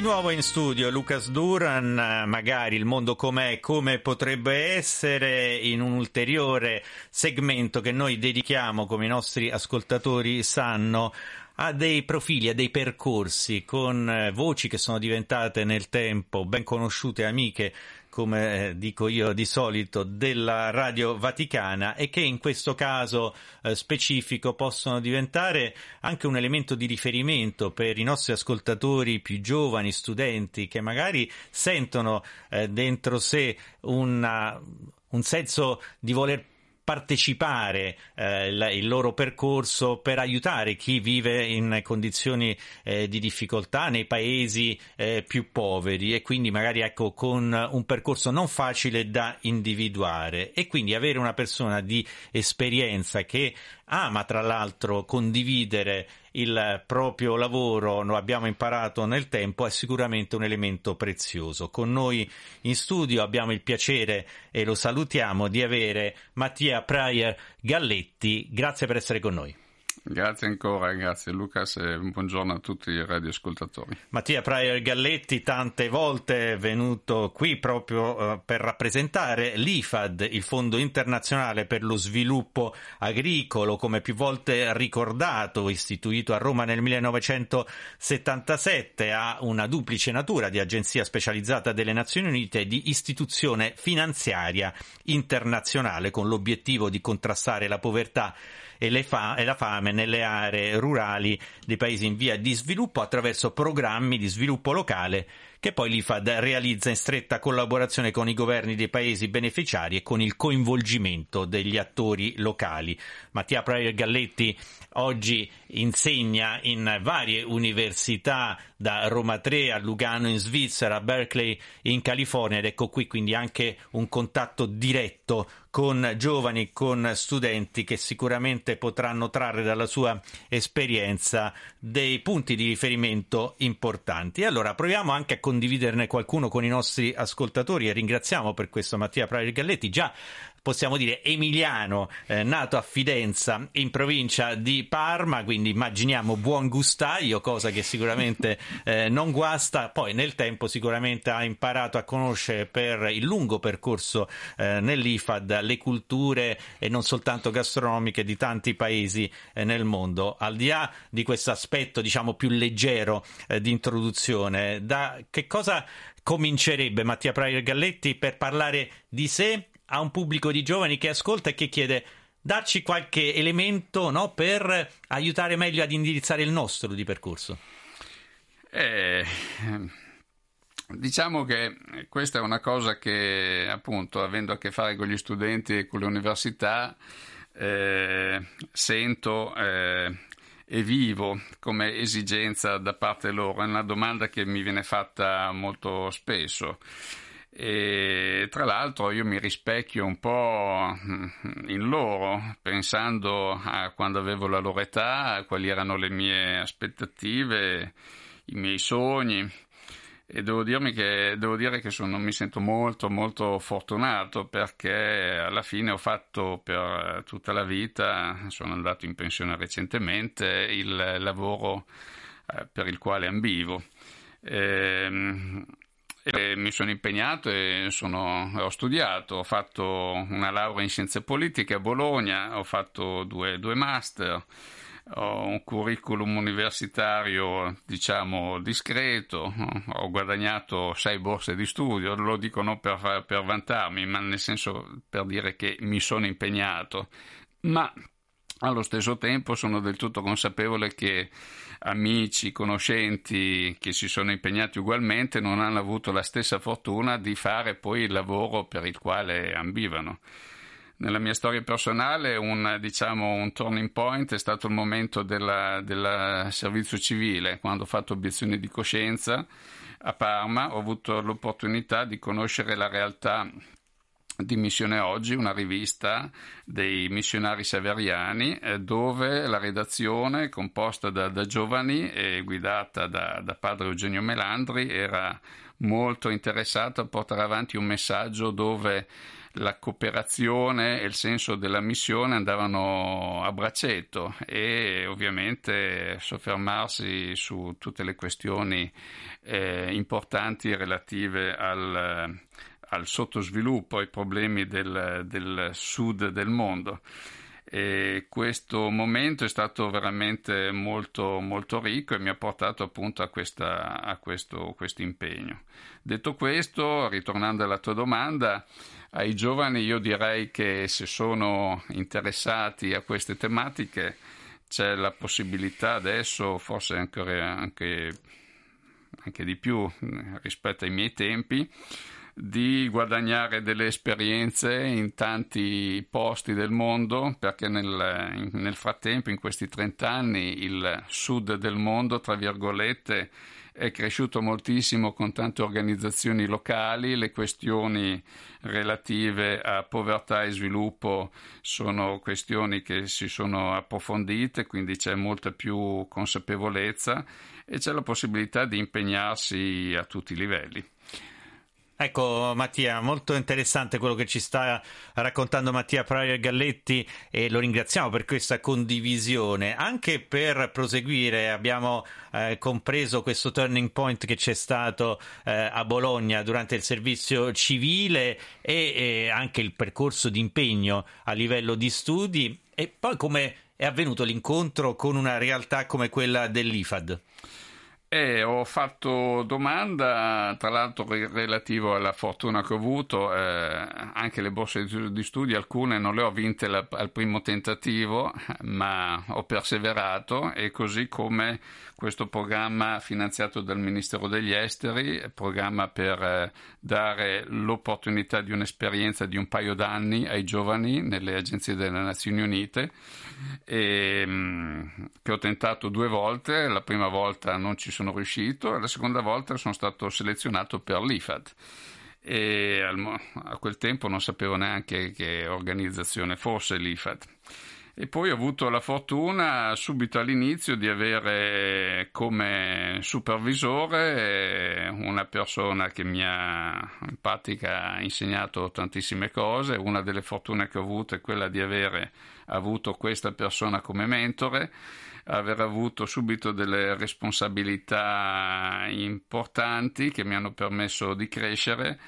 Di nuovo in studio Lucas Duran, magari il mondo com'è, come potrebbe essere, in un ulteriore segmento che noi dedichiamo, come i nostri ascoltatori sanno, a dei profili, a dei percorsi con eh, voci che sono diventate nel tempo ben conosciute amiche come eh, dico io di solito, della Radio Vaticana e che in questo caso eh, specifico possono diventare anche un elemento di riferimento per i nostri ascoltatori più giovani, studenti, che magari sentono dentro sé una, un senso di voler partecipare eh, il loro percorso per aiutare chi vive in condizioni eh, di difficoltà nei paesi eh, più poveri. E quindi magari ecco con un percorso non facile da individuare. E quindi avere una persona di esperienza che ama tra l'altro condividere il proprio lavoro, lo abbiamo imparato nel tempo, è sicuramente un elemento prezioso. Con noi in studio abbiamo il piacere e lo salutiamo di avere Mattia Prayer Galletti. Grazie per essere con noi. Grazie ancora, grazie Lucas e buongiorno a tutti i radioascoltatori. Mattia Prayer Galletti tante volte è venuto qui proprio uh, per rappresentare l'IFAD, il Fondo Internazionale per lo Sviluppo Agricolo, come più volte ricordato, istituito a Roma nel 1977, ha una duplice natura di agenzia specializzata delle Nazioni Unite e di istituzione finanziaria internazionale con l'obiettivo di contrastare la povertà e, fa- e la fame nelle aree rurali dei paesi in via di sviluppo attraverso programmi di sviluppo locale che poi l'IFAD realizza in stretta collaborazione con i governi dei paesi beneficiari e con il coinvolgimento degli attori locali. Mattia Prayer Galletti oggi insegna in varie università da Roma 3 a Lugano in Svizzera, a Berkeley in California ed ecco qui quindi anche un contatto diretto con giovani, con studenti che sicuramente potranno trarre dalla sua esperienza dei punti di riferimento importanti. Allora proviamo anche a condividerne qualcuno con i nostri ascoltatori e ringraziamo per questo Mattia Pravi Galletti, già possiamo dire emiliano, eh, nato a Fidenza in provincia di Parma, quindi immaginiamo buon gustaio, cosa che sicuramente eh, non guasta, poi nel tempo sicuramente ha imparato a conoscere per il lungo percorso eh, nell'IFAD le culture e non soltanto gastronomiche di tanti paesi eh, nel mondo. Al di là di questo aspetto diciamo più leggero eh, di introduzione, da che cosa comincerebbe Mattia Praia Galletti per parlare di sé a un pubblico di giovani che ascolta e che chiede darci qualche elemento no, per aiutare meglio ad indirizzare il nostro di percorso? Eh, diciamo che questa è una cosa che appunto avendo a che fare con gli studenti e con le università eh, sento eh, e vivo come esigenza da parte loro, è una domanda che mi viene fatta molto spesso. E tra l'altro io mi rispecchio un po' in loro, pensando a quando avevo la loro età, quali erano le mie aspettative, i miei sogni. E devo, che, devo dire che sono, mi sento molto molto fortunato perché alla fine ho fatto per tutta la vita, sono andato in pensione recentemente, il lavoro eh, per il quale ambivo. E, e mi sono impegnato e sono, ho studiato, ho fatto una laurea in scienze politiche a Bologna, ho fatto due, due master, ho un curriculum universitario diciamo discreto, ho guadagnato sei borse di studio, lo dico non per, per vantarmi, ma nel senso per dire che mi sono impegnato, ma allo stesso tempo sono del tutto consapevole che amici, conoscenti che si sono impegnati ugualmente non hanno avuto la stessa fortuna di fare poi il lavoro per il quale ambivano. Nella mia storia personale un, diciamo, un turning point è stato il momento del servizio civile, quando ho fatto obiezione di coscienza a Parma, ho avuto l'opportunità di conoscere la realtà di Missione Oggi, una rivista dei missionari severiani, eh, dove la redazione, composta da, da giovani e guidata da, da, padre Eugenio Melandri, era molto interessata a portare avanti un messaggio dove la cooperazione e il senso della missione andavano a braccetto e ovviamente soffermarsi su tutte le questioni eh, importanti relative al al sottosviluppo, ai problemi del, del sud del mondo. E questo momento è stato veramente molto, molto ricco e mi ha portato appunto a, questa, a questo, questo impegno. Detto questo, ritornando alla tua domanda, ai giovani io direi che se sono interessati a queste tematiche c'è la possibilità adesso, forse anche, anche, anche di più rispetto ai miei tempi, di guadagnare delle esperienze in tanti posti del mondo, perché nel, nel frattempo, in questi 30 anni, il sud del mondo, tra virgolette, è cresciuto moltissimo con tante organizzazioni locali, le questioni relative a povertà e sviluppo sono questioni che si sono approfondite, quindi c'è molta più consapevolezza e c'è la possibilità di impegnarsi a tutti i livelli. Ecco Mattia, molto interessante quello che ci sta raccontando Mattia Praia Galletti e lo ringraziamo per questa condivisione. Anche per proseguire abbiamo eh, compreso questo turning point che c'è stato eh, a Bologna durante il servizio civile e, e anche il percorso di impegno a livello di studi e poi come è avvenuto l'incontro con una realtà come quella dell'IFAD. Eh, ho fatto domanda, tra l'altro relativo alla fortuna che ho avuto, eh, anche le borse di studio, alcune non le ho vinte la, al primo tentativo, ma ho perseverato e così come questo programma finanziato dal Ministero degli Esteri, programma per eh, dare l'opportunità di un'esperienza di un paio d'anni ai giovani nelle agenzie delle Nazioni Unite, e, mm, che ho tentato due volte, la prima volta non ci sono riuscito e la seconda volta sono stato selezionato per l'IFAD e a quel tempo non sapevo neanche che organizzazione fosse l'IFAD. E poi ho avuto la fortuna subito all'inizio di avere come supervisore una persona che mi ha in pratica insegnato tantissime cose. Una delle fortune che ho avuto è quella di avere avuto questa persona come mentore aver avuto subito delle responsabilità importanti che mi hanno permesso di crescere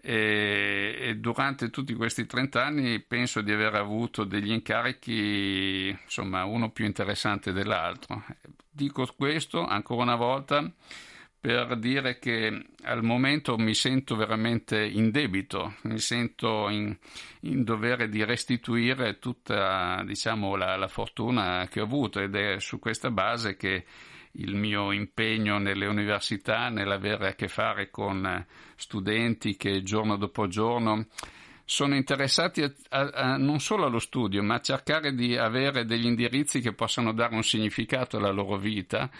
e, e, durante tutti questi 30 anni penso di aver avuto degli incarichi, insomma, uno più interessante dell'altro. Dico questo ancora una volta per dire che al momento mi sento veramente in debito, mi sento in, in dovere di restituire tutta diciamo, la, la fortuna che ho avuto ed è su questa base che il mio impegno nelle università, nell'avere a che fare con studenti che giorno dopo giorno sono interessati a, a, a, non solo allo studio, ma a cercare di avere degli indirizzi che possano dare un significato alla loro vita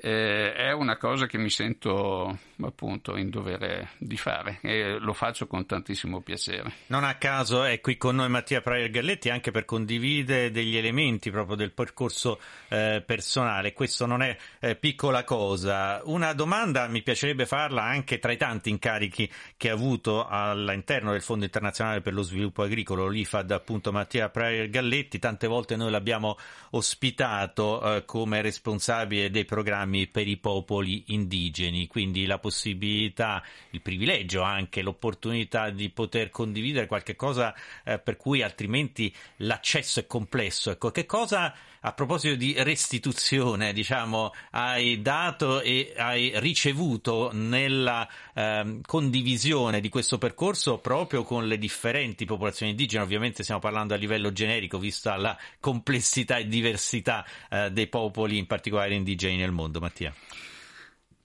eh, è una cosa che mi sento appunto in dovere di fare e lo faccio con tantissimo piacere. Non a caso è qui con noi Mattia Praia Galletti anche per condividere degli elementi proprio del percorso eh, personale. Questo non è eh, piccola cosa. Una domanda mi piacerebbe farla anche tra i tanti incarichi che ha avuto all'interno del Fondo Internazionale per lo Sviluppo Agricolo, l'IFAD, appunto Mattia Praia Galletti. Tante volte noi l'abbiamo ospitato eh, come responsabile dei programmi per i popoli indigeni, quindi la possibilità, il privilegio anche, l'opportunità di poter condividere qualche cosa eh, per cui altrimenti l'accesso è complesso. Ecco, che cosa a proposito di restituzione, diciamo, hai dato e hai ricevuto nella eh, condivisione di questo percorso proprio con le differenti popolazioni indigene? Ovviamente stiamo parlando a livello generico, vista la complessità e diversità eh, dei popoli, in particolare indigeni nel mondo. Mattia.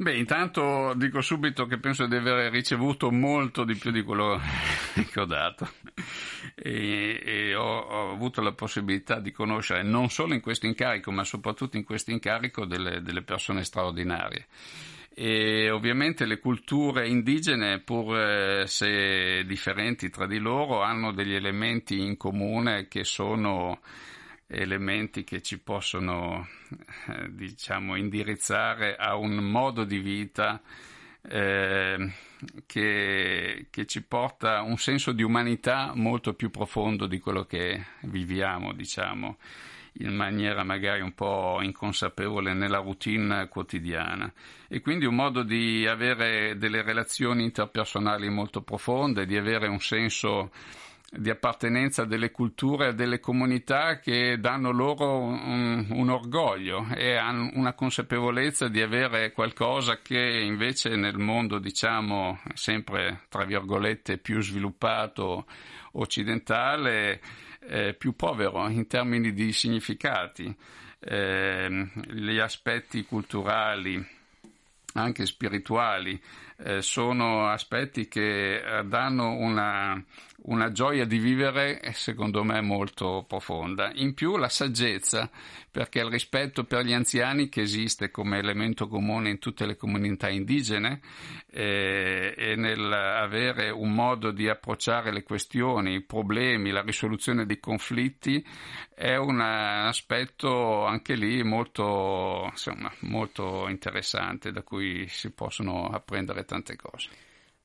Beh, intanto dico subito che penso di aver ricevuto molto di più di quello che ho dato e, e ho, ho, avuto la possibilità di conoscere non solo in questo incarico, ma soprattutto in questo incarico delle, delle persone straordinarie. e ovviamente le culture indigene, pur eh, se differenti tra di loro, hanno degli elementi in comune che sono elementi che ci possono eh, diciamo indirizzare a un modo di vita eh, che, che, ci porta un senso di umanità molto più profondo di quello che viviamo, diciamo in maniera magari un po' inconsapevole nella routine quotidiana. E quindi un modo di avere delle relazioni interpersonali molto profonde, di avere un senso di appartenenza delle culture e delle comunità che danno loro un, un, orgoglio e hanno una consapevolezza di avere qualcosa che invece nel mondo diciamo sempre tra virgolette più sviluppato occidentale eh, più povero in termini di significati. Eh, gli aspetti culturali, anche spirituali, eh, sono aspetti che eh, danno una, una gioia di vivere secondo me molto profonda. In più la saggezza, perché il rispetto per gli anziani che esiste come elemento comune in tutte le comunità indigene eh, e nel avere un modo di approcciare le questioni, i problemi, la risoluzione dei conflitti è un aspetto anche lì molto, insomma, molto interessante da cui si possono apprendere tante cose.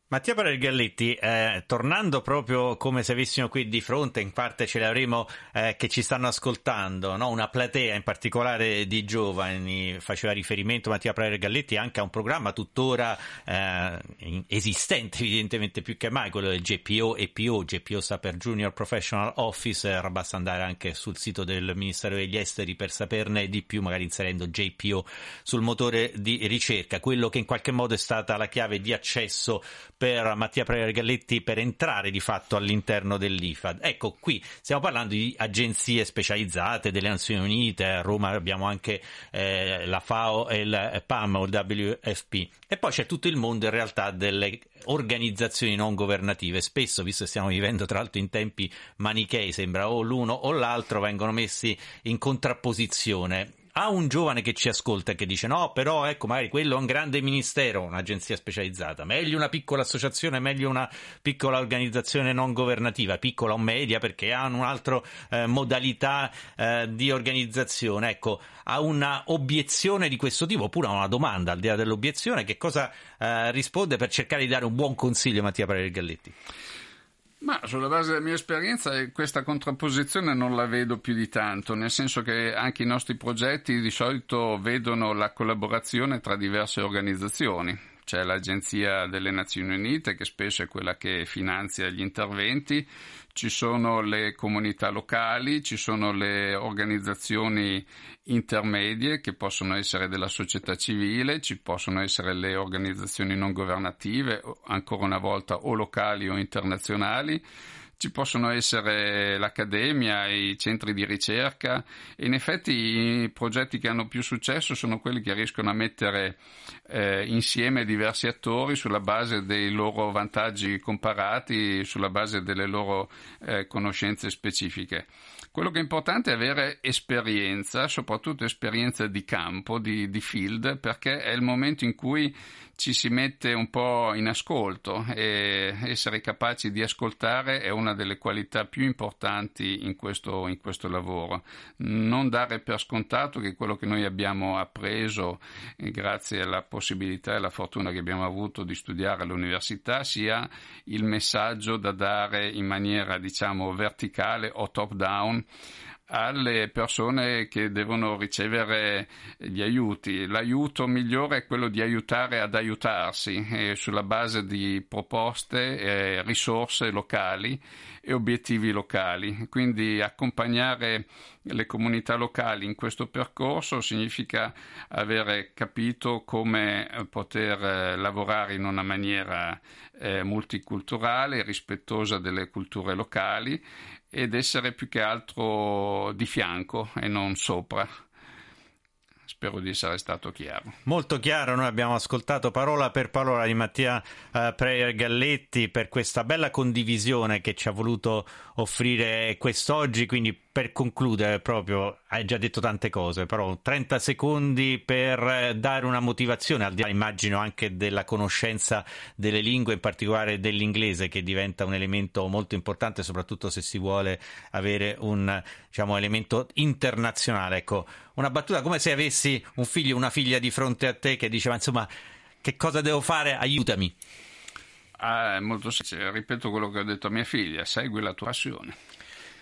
Mattia Parelli Galletti, eh, tornando proprio come se avessimo qui di fronte, in parte ce l'avremo eh, che ci stanno ascoltando, no? una platea in particolare di giovani, faceva riferimento Mattia Parelli Galletti anche a un programma tuttora eh, esistente evidentemente più che mai, quello del GPO EPO, GPO sta per Junior Professional Officer, basta andare anche sul sito del Ministero degli Esteri per saperne di più, magari inserendo JPO sul motore di ricerca, quello che in qualche modo è stata la chiave di accesso per Mattia Galletti per entrare di fatto all'interno dell'IFAD. Ecco, qui stiamo parlando di agenzie specializzate delle Nazioni Unite, a Roma abbiamo anche eh, la FAO e il PAM o WFP e poi c'è tutto il mondo in realtà delle organizzazioni non governative. Spesso, visto che stiamo vivendo tra l'altro in tempi manichei, sembra o l'uno o l'altro vengono messi in contrapposizione a un giovane che ci ascolta e che dice no, però ecco, magari quello è un grande ministero, un'agenzia specializzata, meglio una piccola associazione, meglio una piccola organizzazione non governativa, piccola o media perché hanno un'altra eh, modalità eh, di organizzazione. Ecco, a una obiezione di questo tipo, oppure a una domanda al di là dell'obiezione, che cosa eh, risponde per cercare di dare un buon consiglio Mattia Pareri Galletti? Ma sulla base della mia esperienza eh, questa contrapposizione non la vedo più di tanto, nel senso che anche i nostri progetti di solito vedono la collaborazione tra diverse organizzazioni. C'è l'Agenzia delle Nazioni Unite che spesso è quella che finanzia gli interventi, ci sono le comunità locali, ci sono le organizzazioni intermedie che possono essere della società civile, ci possono essere le organizzazioni non governative, ancora una volta o locali o internazionali ci possono essere l'accademia, i centri di ricerca e in effetti i progetti che hanno più successo sono quelli che riescono a mettere eh, insieme diversi attori sulla base dei loro vantaggi comparati, sulla base delle loro eh, conoscenze specifiche. Quello che è importante è avere esperienza, soprattutto esperienza di campo, di, di field, perché è il momento in cui ci si mette un po' in ascolto e essere capaci di ascoltare è una delle qualità più importanti in questo, in questo lavoro. Non dare per scontato che quello che noi abbiamo appreso grazie alla possibilità e alla fortuna che abbiamo avuto di studiare all'università sia il messaggio da dare in maniera diciamo verticale o top down alle persone che devono ricevere gli aiuti. L'aiuto migliore è quello di aiutare ad aiutarsi eh, sulla base di proposte, eh, risorse locali e obiettivi locali. Quindi accompagnare le comunità locali in questo percorso significa avere capito come poter eh, lavorare in una maniera eh, multiculturale, rispettosa delle culture locali ed essere più che altro di fianco e non sopra. Spero di essere stato chiaro. Molto chiaro, noi abbiamo ascoltato parola per parola di Mattia uh, Preyer Galletti per questa bella condivisione che ci ha voluto offrire quest'oggi, quindi per concludere proprio, hai già detto tante cose, però 30 secondi per dare una motivazione, al di là immagino anche della conoscenza delle lingue, in particolare dell'inglese, che diventa un elemento molto importante, soprattutto se si vuole avere un diciamo, elemento internazionale. Ecco, una battuta come se avessi un figlio o una figlia di fronte a te che diceva, insomma, che cosa devo fare? Aiutami. Ah, molto semplice, ripeto quello che ho detto a mia figlia, segui la tua passione.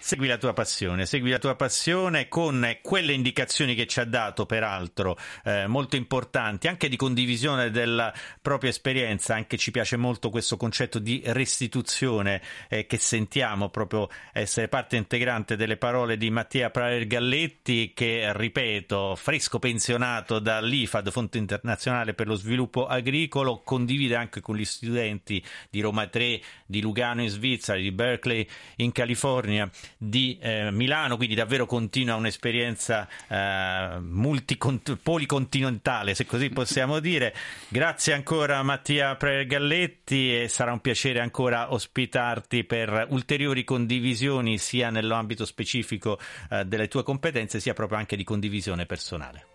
Segui la tua passione, segui la tua passione con quelle indicazioni che ci ha dato, peraltro, eh, molto importanti, anche di condivisione della propria esperienza. Anche ci piace molto questo concetto di restituzione eh, che sentiamo proprio essere parte integrante delle parole di Mattia Praer Galletti, che, ripeto, fresco pensionato dall'IFAD, Fonte Internazionale per lo Sviluppo Agricolo, condivide anche con gli studenti di Roma 3, di Lugano in Svizzera, di Berkeley in California di eh, Milano, quindi davvero continua un'esperienza eh, multicont- policontinentale, se così possiamo dire. Grazie ancora Mattia Pregalletti e sarà un piacere ancora ospitarti per ulteriori condivisioni sia nell'ambito specifico eh, delle tue competenze sia proprio anche di condivisione personale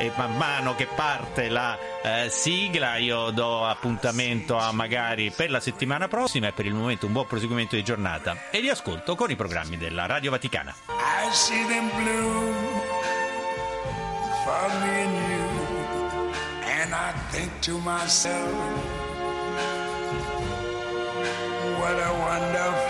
e man mano che parte la eh, sigla io do appuntamento a magari per la settimana prossima e per il momento un buon proseguimento di giornata e vi ascolto con i programmi della Radio Vaticana. I see them blue for me and you and I think to myself what a wonderful